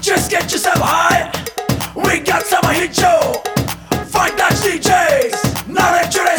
Just get yourself high. We got some hit, show. Fight that DJs. not a you.